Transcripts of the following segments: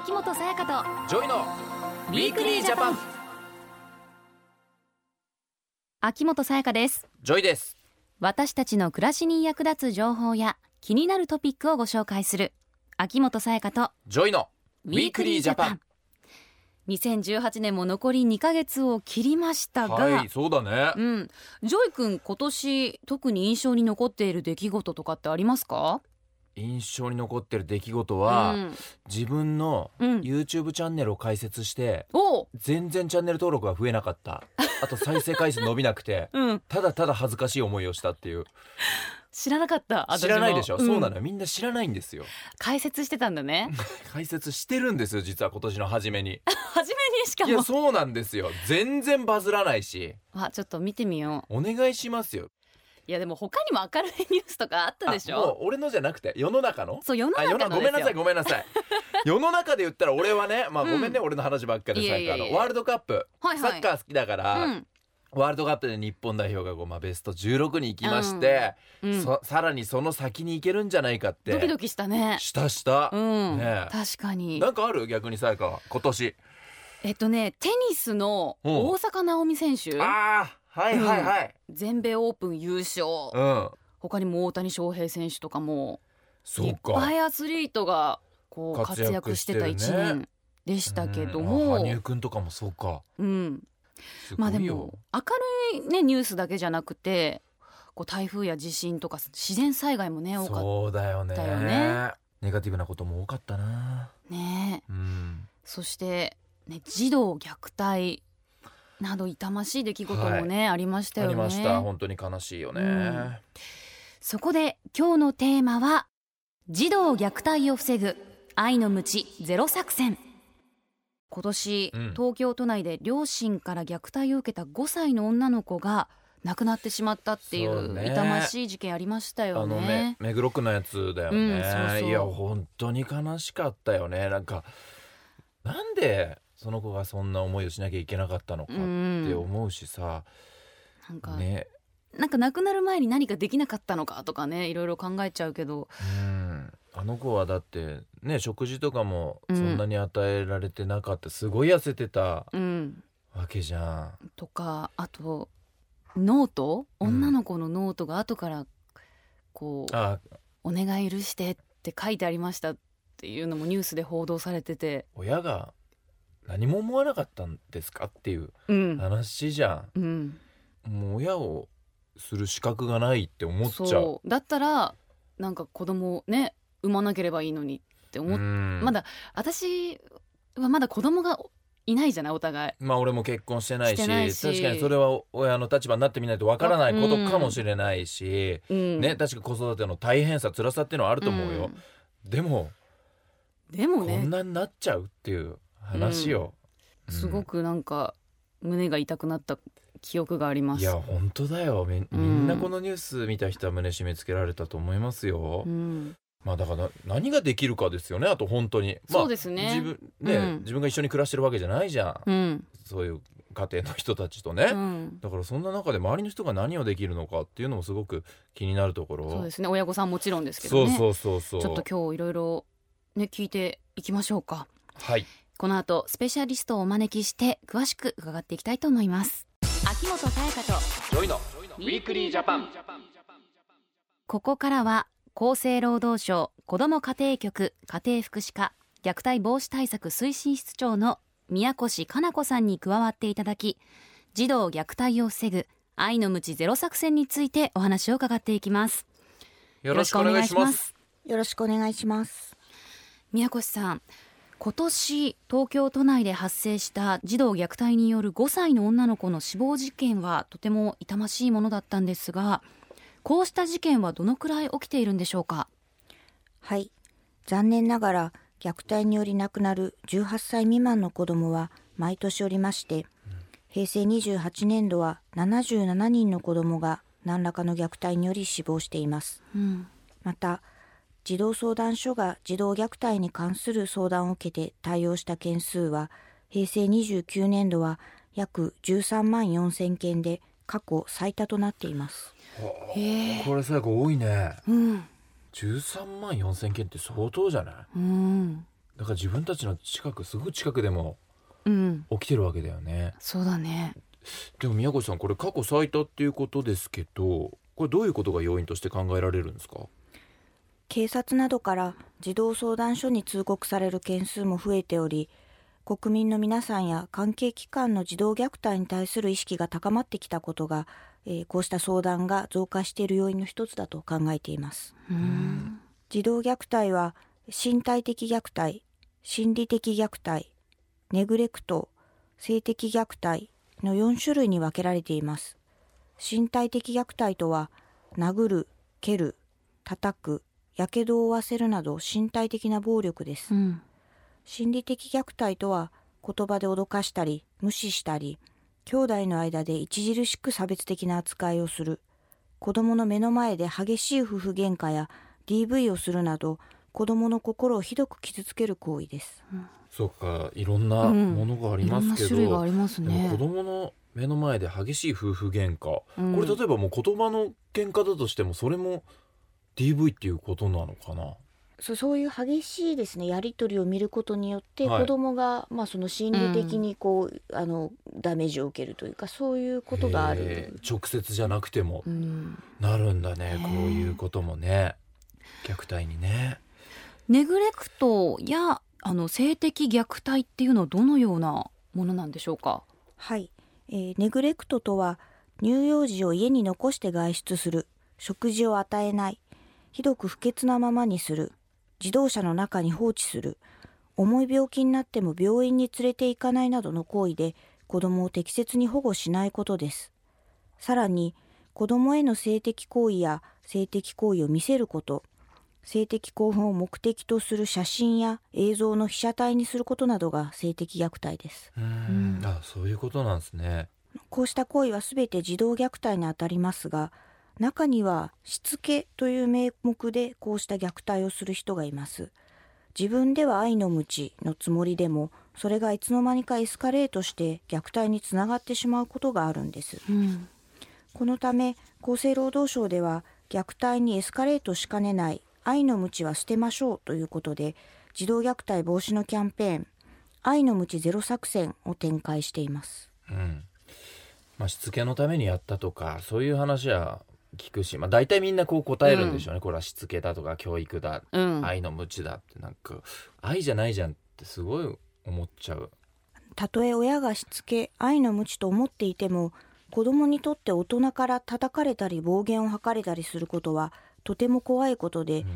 秋元才加と JOY の Weekly Japan。秋元才加です。 JOY です。私たちの暮らしに役立つ情報や気になるトピックをご紹介する秋元才加と JOY の Weekly Japan。2018年も残り2ヶ月を切りましたが、はいそうだね。うん、 JOY 君今年特に印象に残っている出来事とかってありますか？印象に残ってる出来事は、うん。自分のうん。YouTube チャンネルを開設しておう。全然チャンネル登録が増えなかった。あと再生回数伸びなくてうん、ただただ恥ずかしい思いをしたっていう。知らなかった私も。知らないでしょ、ん。そうなのよ。みんな知らないんですよ。解説してたんだね。解説してるんですよ実は今年の初めに。初めにしかいやもそうなんですよ。全然バズらないし。あちょっと見てみよう。お願いしますよいやでも他にも明るいニュースとかあったでしあもうょ俺のじゃなくて世の中の？そう世の中ののごめんなさいですよごめんなさい。世の中で言ったら俺はねまあうん。ごめんね、俺の話ばっかりでいやいやいやサッカーのワールドカップ、はいはい。サッカー好きだから、うん。ワールドカップで日本代表がこう、まあ、ベスト16に行きまして、うん。そさらにその先に行けるんじゃないかって。ドキドキしたね。したした、うん、ねえ。確かに。なんかある？逆にさやかは今年。えっとねテニスのうん。大坂なおみ選手？ああはいはいはい。全米オープン優勝。うん、他にも大谷翔平選手とかもいっそうか。ぱいアスリートがこう活活躍躍してた一してるね。年でしたけどうん。も、あ羽生くんとかもそうか。うん、まあでも明るいねニュースだけじゃなくてこう台風や地震とか自然災害もね多かっそうだよねだよね。ネガティブなことも多かったな。たね。うん。そして、ね、児童虐待など痛ましい出来事もね、ありましたよね。ありました。本当に悲しいよね、うん。そこで今日のテーマは児童虐待を防ぐ愛の無知ゼロ作戦。今年、うん。東京都内で両親から虐待を受けた5歳の女の子が亡くなってしまったっていそう痛ましい事件ありましたよあのね目目黒区のやつだよね、うんそうそう。いや本当に悲しかったよね。なんかなんでその子がそんな思いをしなきゃいけなかったのかって思うしさ、なんか、ね。なんか亡くなる前に何かできなかったのかとかねいろいろ考えちゃうけど。うん。あの子はだってね食事とかもそんなに与えられてなかった、すごい痩せてたうん。わけじゃん。とかあとノート？うん女の子のノートが後からこう、あ。お願い許してって書いてありましたっていうのもニュースで報道されてて。親が何も思わなかったんですかっていううん、話じゃうん、んもう親をする資格がないって思っちゃう。だったらなんか子供をね産まなければいいのにって思っ、うん。まだ私はまだ子供がいないじゃないお互い。まあ俺も結婚してないし確かにそれは親の立場になってみないとわからないことかもしれないし、うん。ね確か子育ての大変さ辛さっていうのはあると思うよ、でも、こうん。でもね。んなになっちゃうっていう話よ、うん。すごくなんか胸が痛くなった記憶があります。いや本当だよ。みみんなこのニュース見た人は胸締め付けられたと思いますよ、うん。まあだから何ができるかですよねあと本当に、まあ、そうですね。自分ね、うん。自分が一緒に暮らしてるわけじゃないじゃん、うん。そういう家庭の人たちとね、うん。だからそんな中で周りの人が何をできるのかっていうのもすごく気になるところ。そうですね。親御さんもちろんですけどね。そうそうそうそう。ちょっと今日いろいろね聞いていきましょうか。はいこの後スペシャリストをお招きして詳しく伺っていきたいと思います。秋元才加と JOY の Weekly Japan。ここからは厚生労働省子ども家庭局家庭福祉課虐待防止対策推進室長の宮越かな子さんに加わっていただき児童虐待を防ぐ愛の無知ゼロ作戦についてお話を伺っていきますよろしくお願いします。よろしくお願いします。宮越さん今年東京都内で発生した児童虐待による5歳の女の子の死亡事件はとても痛ましいものだったんですがこうした事件はどのくらい起きているんでしょうか？はい。残念ながら虐待により亡くなる18歳未満の子どもは毎年おりまして、平成28年度は77人の子どもが何らかの虐待により死亡しています。うんまた、児童相談所が児童虐待に関する相談を受けて対応した件数は、平成29年度は約13万4千件で過去最多となっています。これ最後多いね。うん。13万4千件って相当じゃない？うん。だか自分たちの近くすぐ近くでもうん。起きてるわけだよね。そうだね。でも宮越さんこれ過去最多っていうことですけどこれどういうことが要因として考えられるんですか？警察などから児童相談所に通告される件数も増えており国民の皆さんや関係機関の児童虐待に対する意識が高まってきたことが、えーこうした相談が増加している要因の一つだと考えています。うん。児童虐待は身体的虐待心理的虐待ネグレクト性的虐待の4種類に分けられています。身体的虐待とは殴る蹴る叩くやけどを負わせるなど身体的な暴力です。うん。心理的虐待とは言葉で脅かしたり無視したり兄弟の間で著しく差別的な扱いをする。子供の目の前で激しい夫婦喧嘩や DV をするなど子供の心をひどく傷つける行為です。そうかいろんなものがありますけど、いろんな種類がありますでも子ね供の目の前で激しい夫婦喧嘩、うん。これ例えばもう言葉の喧嘩だとしてもそれも DV っていうことなのかな？そそういう激しいですねやり取りを見ることによって、はい。子供がまあその心理的にこう、あのダメージを受けるというかそういうことがある、直接じゃなくてもうん。なるんだね、こういうこともね。虐待にね。ネグレクトやあの性的虐待っていうのはどのようなものなんでしょうか？はい、えーネグレクトとは乳幼児を家に残して外出する。食事を与えないひどく不潔なままにする。自動車の中に放置する。重い病気になっても病院に連れて行かないなどの行為で子供を適切に保護しないことです。さらに子供への性的行為や性的行為を見せること。性的興奮を目的とする写真や映像の被写体にすることなどが性的虐待です。うん。あそういうことなんですね。こうした行為はすべて児童虐待にあたりますが、中にはしつけという名目でこうした虐待をする人がいます。自分では愛の無知のつもりでも、それがいつの間にかエスカレートして虐待につながってしまうことがあるんです。うんこのため、厚生労働省では虐待にエスカレートしかねない愛の無知は捨てましょうということで、児童虐待防止のキャンペーン、愛の無知ゼロ作戦を展開しています。うんまあしつけのためにやったとかそういう話は聞くしまあ大体みんなこう答えるんでしょうね、これはしつけだとか教育だ、うん。愛の無知だってなんか愛じゃないじゃんってすごい思っちゃう。たとえ親がしつけ愛の無知と思っていても子供にとって大人から叩かれたり暴言を吐かれたりすることはとても怖いことで、うん。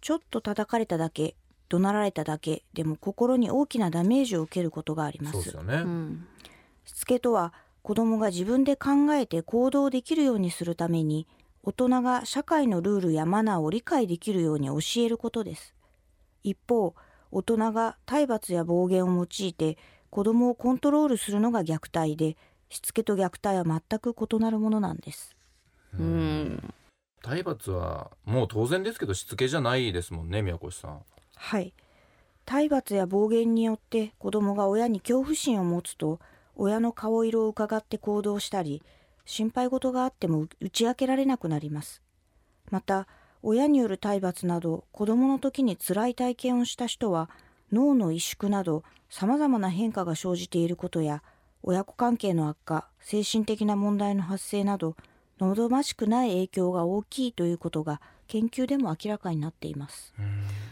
ちょっと叩かれただけ怒鳴られただけでも心に大きなダメージを受けることがあります。そうね、うん。しつけとは子供が自分で考えて行動できるようにするために大人が社会のルールやマナーを理解できるように教えることです。一方大人が体罰や暴言を用いて子供をコントロールするのが虐待でしつけと虐待は全く異なるものなんです。うん。体罰はもう当然ですけどしつけじゃないですもんね宮越さん。はい。体罰や暴言によって子供が親に恐怖心を持つと親の顔色を伺って行動したり心配事があっても打ち明けられなくなります。また親による体罰など子供の時に辛い体験をした人は脳の萎縮などさまざまな変化が生じていることや親子関係の悪化精神的な問題の発生など望ましくない影響が大きいということが研究でも明らかになっています。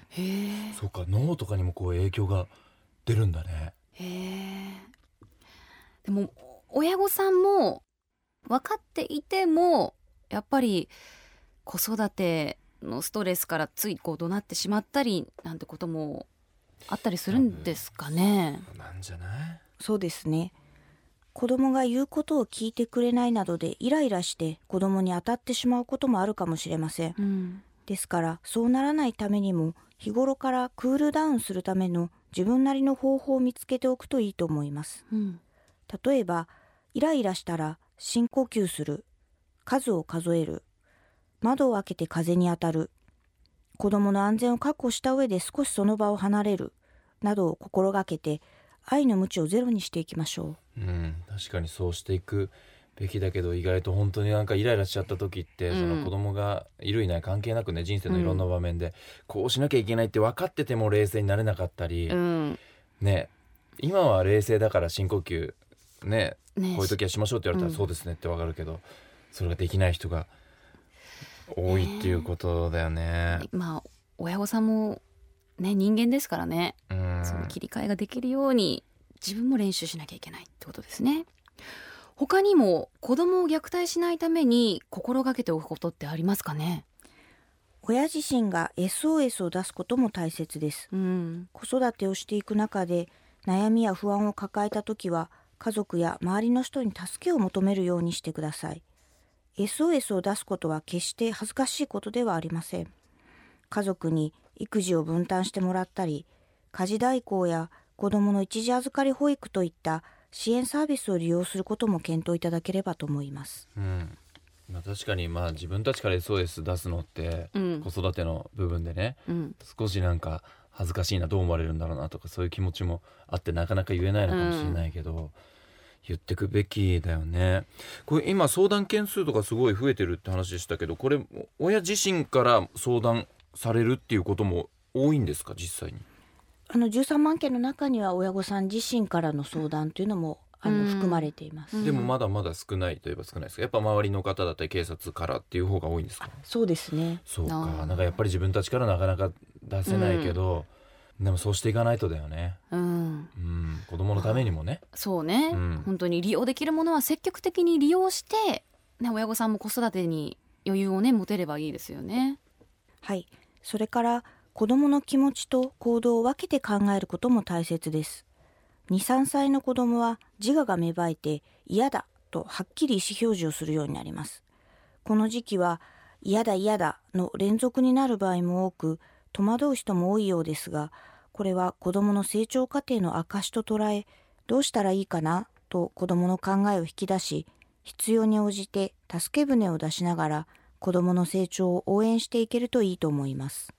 へえそうか脳とかにもこう影響が出るんだね。へえでも親御さんも分かっていてもやっぱり子育てのストレスからついこう怒鳴ってしまったりなんてこともあったりするんですかね。なんじゃない？そうですね。子供が言うことを聞いてくれないなどでイライラして子供に当たってしまうこともあるかもしれません。うんですからそうならないためにも日頃からクールダウンするための自分なりの方法を見つけておくといいと思います。うん例えばイライラしたら深呼吸する。数を数える。窓を開けて風に当たる。子供の安全を確保した上で少しその場を離れる。などを心がけて愛の無知をゼロにしていきましょう。うん確かにそうしていくべきだけど意外と本当になんかイライラしちゃった時って、うん。その子供がいるいない関係なくね人生のいろんな場面で、こうしなきゃいけないって分かってても冷静になれなかったり、うん。ね今は冷静だから深呼吸ねねこういう時はしましょうって言われたらうん。そうですねって分かるけど、それができない人が多いっていうことだよね。まあ親御さんもね人間ですからね、うん。その切り替えができるように自分も練習しなきゃいけないってことですね。他にも子供を虐待しないために心がけておくことってありますかね？親自身が SOS を出すことも大切です。うん。子育てをしていく中で悩みや不安を抱えた時は家族や周りの人に助けを求めるようにしてください。SOS を出すことは決して恥ずかしいことではありません。家族に育児を分担してもらったり家事代行や子どもの一時預かり保育といった支援サービスを利用することも検討いただければと思います。うん。まあ、確かにまあ自分たちから SOS 出すのってうん。子育ての部分でね。うん。少しなんか恥ずかしいなどう思われるんだろうなとかそういう気持ちもあってなかなか言えないのかもしれないけど、言ってくべきだよね。これ今相談件数とかすごい増えてるって話でしたけどこれ親自身から相談されるっていうことも多いんですか実際に？あの13万件の中には親御さん自身からの相談というのもあのうん。含まれています、うん。でもまだまだ少ないといえば少ないですか。やっぱ周りの方だったり警察からっていう方が多いんですか？そうですね。そうか。なんかやっぱり自分たちからなかなか出せないけど、でもそうしていかないとだよね。うん。うん。子供のためにもね。そうね、うん。本当に利用できるものは積極的に利用して、ね、親御さんも子育てに余裕をね持てればいいですよね。はい。それから子どもの気持ちと行動を分けて考えることも大切です。23歳の子どもは自我が芽生えて嫌だとはっきり意思表示をするようになります。この時期は嫌だ嫌だの連続になる場合も多く戸惑う人も多いようですがこれは子どもの成長過程の証と捉えどうしたらいいかなと子どもの考えを引き出し必要に応じて助け舟を出しながら子どもの成長を応援していけるといいと思います。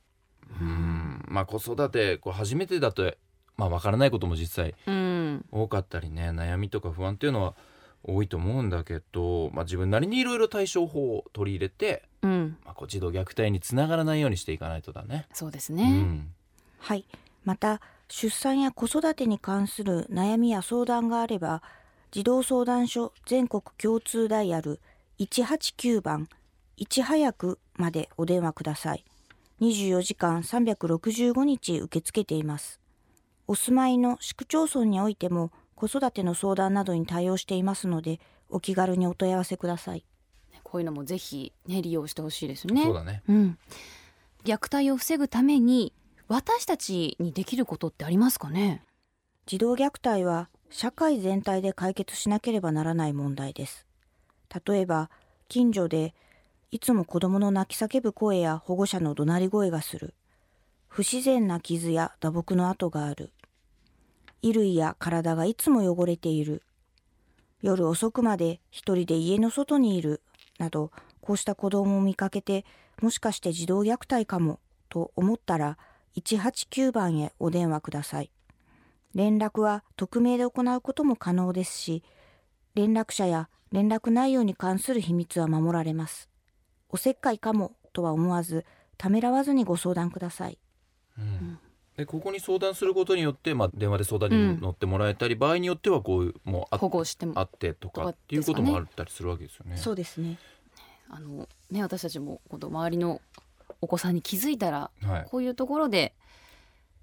うん。まあ子育てこう初めてだとまあわからないことも実際うん。多かったりね悩みとか不安っていうのは多いと思うんだけど、まあ、自分なりにいろいろ対処法を取り入れて、うん。まあ、こう児童虐待につながらないようにしていかないとだね。そうですうね、ん。はい。また出産や子育てに関する悩みや相談があれば児童相談所全国共通ダイヤル189番いち早くまでお電話ください。24時間365日受け付けています。お住まいの市区町村においても子育ての相談などに対応していますのでお気軽にお問い合わせくださいこういうのもぜひ、ね、利用してほしいですね。そうだね。うん、虐待を防ぐために私たちにできることってありますかね？児童虐待は社会全体で解決しなければならない問題です。例えば近所でいつも子供の泣き叫ぶ声や保護者の怒鳴り声がする。不自然な傷や打撲の跡がある。衣類や体がいつも汚れている。夜遅くまで一人で家の外にいるなどこうした子供を見かけてもしかして児童虐待かもと思ったら189番へお電話ください。連絡は匿名で行うことも可能ですし連絡者や連絡内容に関する秘密は守られます。おせっかいかもとは思わずためらわずにご相談ください。うんでここに相談することによって、まあ、電話で相談に乗ってもらえたり、場合によってはこういうもうあ保護してもあってとかっていうこともあったりするわけですよね。そうですね。あの、ね、私たちもこの周りのお子さんに気づいたらはい、こういうところで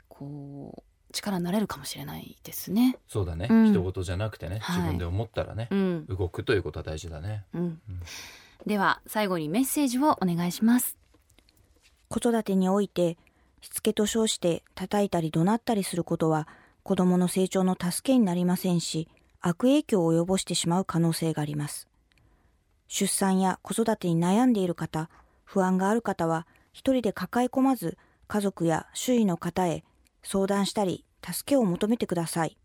こう力になれるかもしれないですね。そうだね、うん。人事じゃなくてね、はい。自分で思ったらねう、ん。動くということは大事だね。うん、では最後にメッセージをお願いします。子育てにおいてしつけと称して叩いたり怒鳴ったりすることは子供の成長の助けになりませんし悪影響を及ぼしてしまう可能性があります出産や子育てに悩んでいる方不安がある方は一人で抱え込まず家族や周囲の方へ相談したり助けを求めてください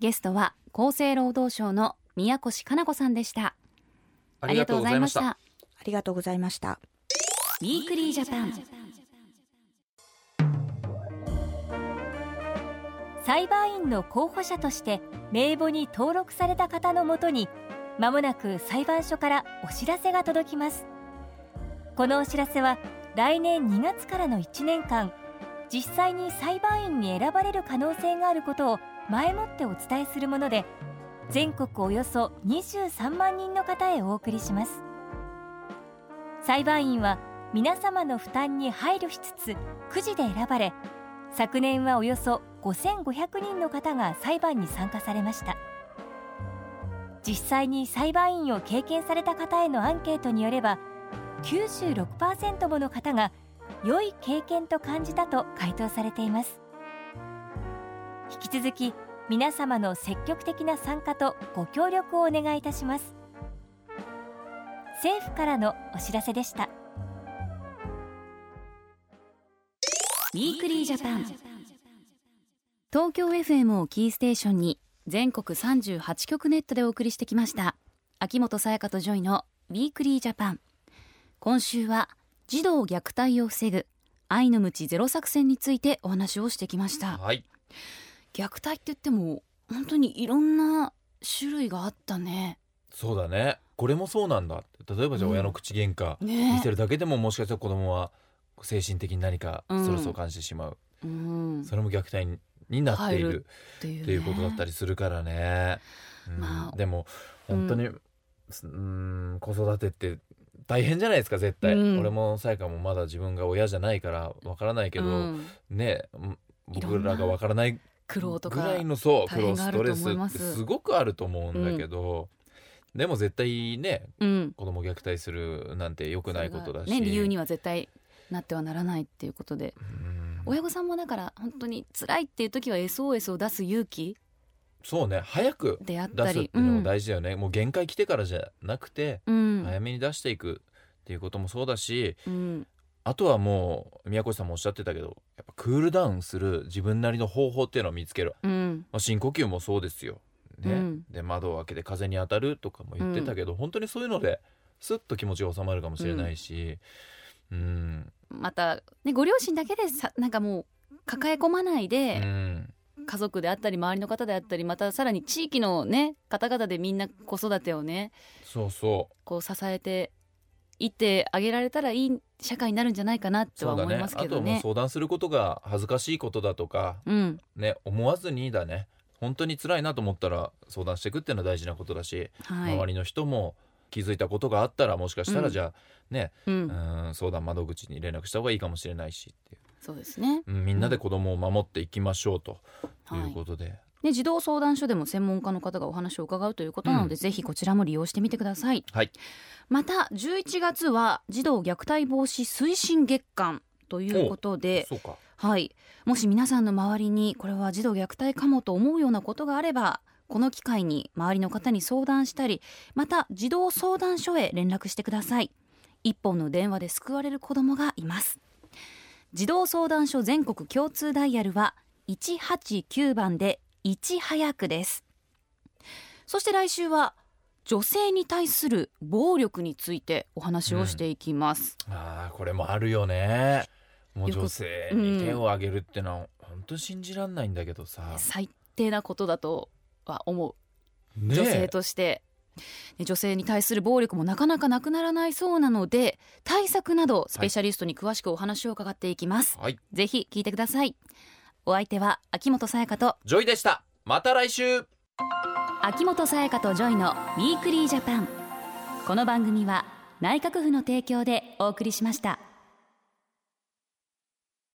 ゲストは厚生労働省の宮越かな子さんでした。ありがとうございました。ありがとうございました Weekly Japan。裁判員の候補者として名簿に登録された方のもとにまもなく裁判所からお知らせが届きます。このお知らせは来年2月からの1年間実際に裁判員に選ばれる可能性があることを前もってお伝えするもので全国およそ23万人の方へお送りします。裁判員は皆様の負担に配慮しつつくじで選ばれ昨年はおよそ5500人の方が裁判に参加されました。実際に裁判員を経験された方へのアンケートによれば96%もの方が良い経験と感じたと回答されています。引き続き皆様の積極的な参加とご協力をお願いいたします。政府からのお知らせでした。 Weekly Japan。東京 FM をキーステーションに全国38局ネットでお送りしてきました。秋元才加と JOY の Weekly Japan。今週は児童虐待を防ぐ愛の鞭ゼロ作戦についてお話をしてきました。はい。虐待って言っても本当にいろんな種類があったね。そうだね。これもそうなんだ。例えばじゃあうん。親の口喧嘩。ね。見せるだけでももしかしたら子供は精神的に何かストレスを感じてしまう、うん。それも虐待になっているっていう,、ことだったりするからね、うん。まあでも本当に、うん、子育てって大変じゃないですか絶対、うん。俺もさやかもまだ自分が親じゃないからわからないけど、うん。ね僕らがわからない苦労とかぐらいのそう苦労ストレスってすごくあると思うんだけど、でも絶対ねうん。子供虐待するなんて良くないことだし、ね理由には絶対なってはならないっていうことで。うん親御さんもだから本当に辛いっていう時は SOS を出す勇気そうね。早く出すっていうのも大事だよね、もう限界来てからじゃなくて、うん。早めに出していくっていうこともそうだしうん。あとはもう宮越さんもおっしゃってたけどやっぱクールダウンする自分なりの方法っていうのを見つける、うん。まあ、深呼吸もそうですよ、ね。うん。で窓を開けて風に当たるとかも言ってたけど、本当にそういうのでスッと気持ちが収まるかもしれないし、うんまた、ね、ご両親だけでさなんかもう抱え込まないで、うん。家族であったり周りの方であったりまたさらに地域のね方々でみんな子育てをねそうそう。こう支えていってあげられたらいい社会になるんじゃないかなっては思いますけどね。あともう。相談することが恥ずかしいことだとかうん。ね思わずにだね本当に辛いなと思ったら相談していくっていうのは大事なことだし、はい。周りの人も気づいたことがあったらもしかしたうん。らじゃあね、う、うんん、相談窓口に連絡した方がいいかもしれないしっていう、そうですね。うん、みんなで子供を守っていきましょうとはい。いうことで、ね、児童相談所でも専門家の方がお話を伺うということなので、うん。ぜひこちらも利用してみてください。はい。また11月は児童虐待防止推進月間ということでそうか。はい、もし皆さんの周りにこれは児童虐待かもと思うようなことがあればこの機会に周りの方に相談したりまた児童相談所へ連絡してください。一本の電話で救われる子どもがいます。児童相談所全国共通ダイヤルは189番でいち早くです。そして来週は女性に対する暴力についてお話をしていきます、あーこれもあるよね。もう女性に手を挙げるってのは本当信じらんないんだけどさ、最低なことだとは思う。ねえ。女性として、ね女性に対する暴力もなかなかなくならないそうなので対策などスペシャリストに詳しくお話を伺っていきます、はい。ぜひ聞いてください。お相手は秋元才加と。 JOY でした。また来週。秋元才加と JOY のウィークリージャパン。この番組は内閣府の提供でお送りしました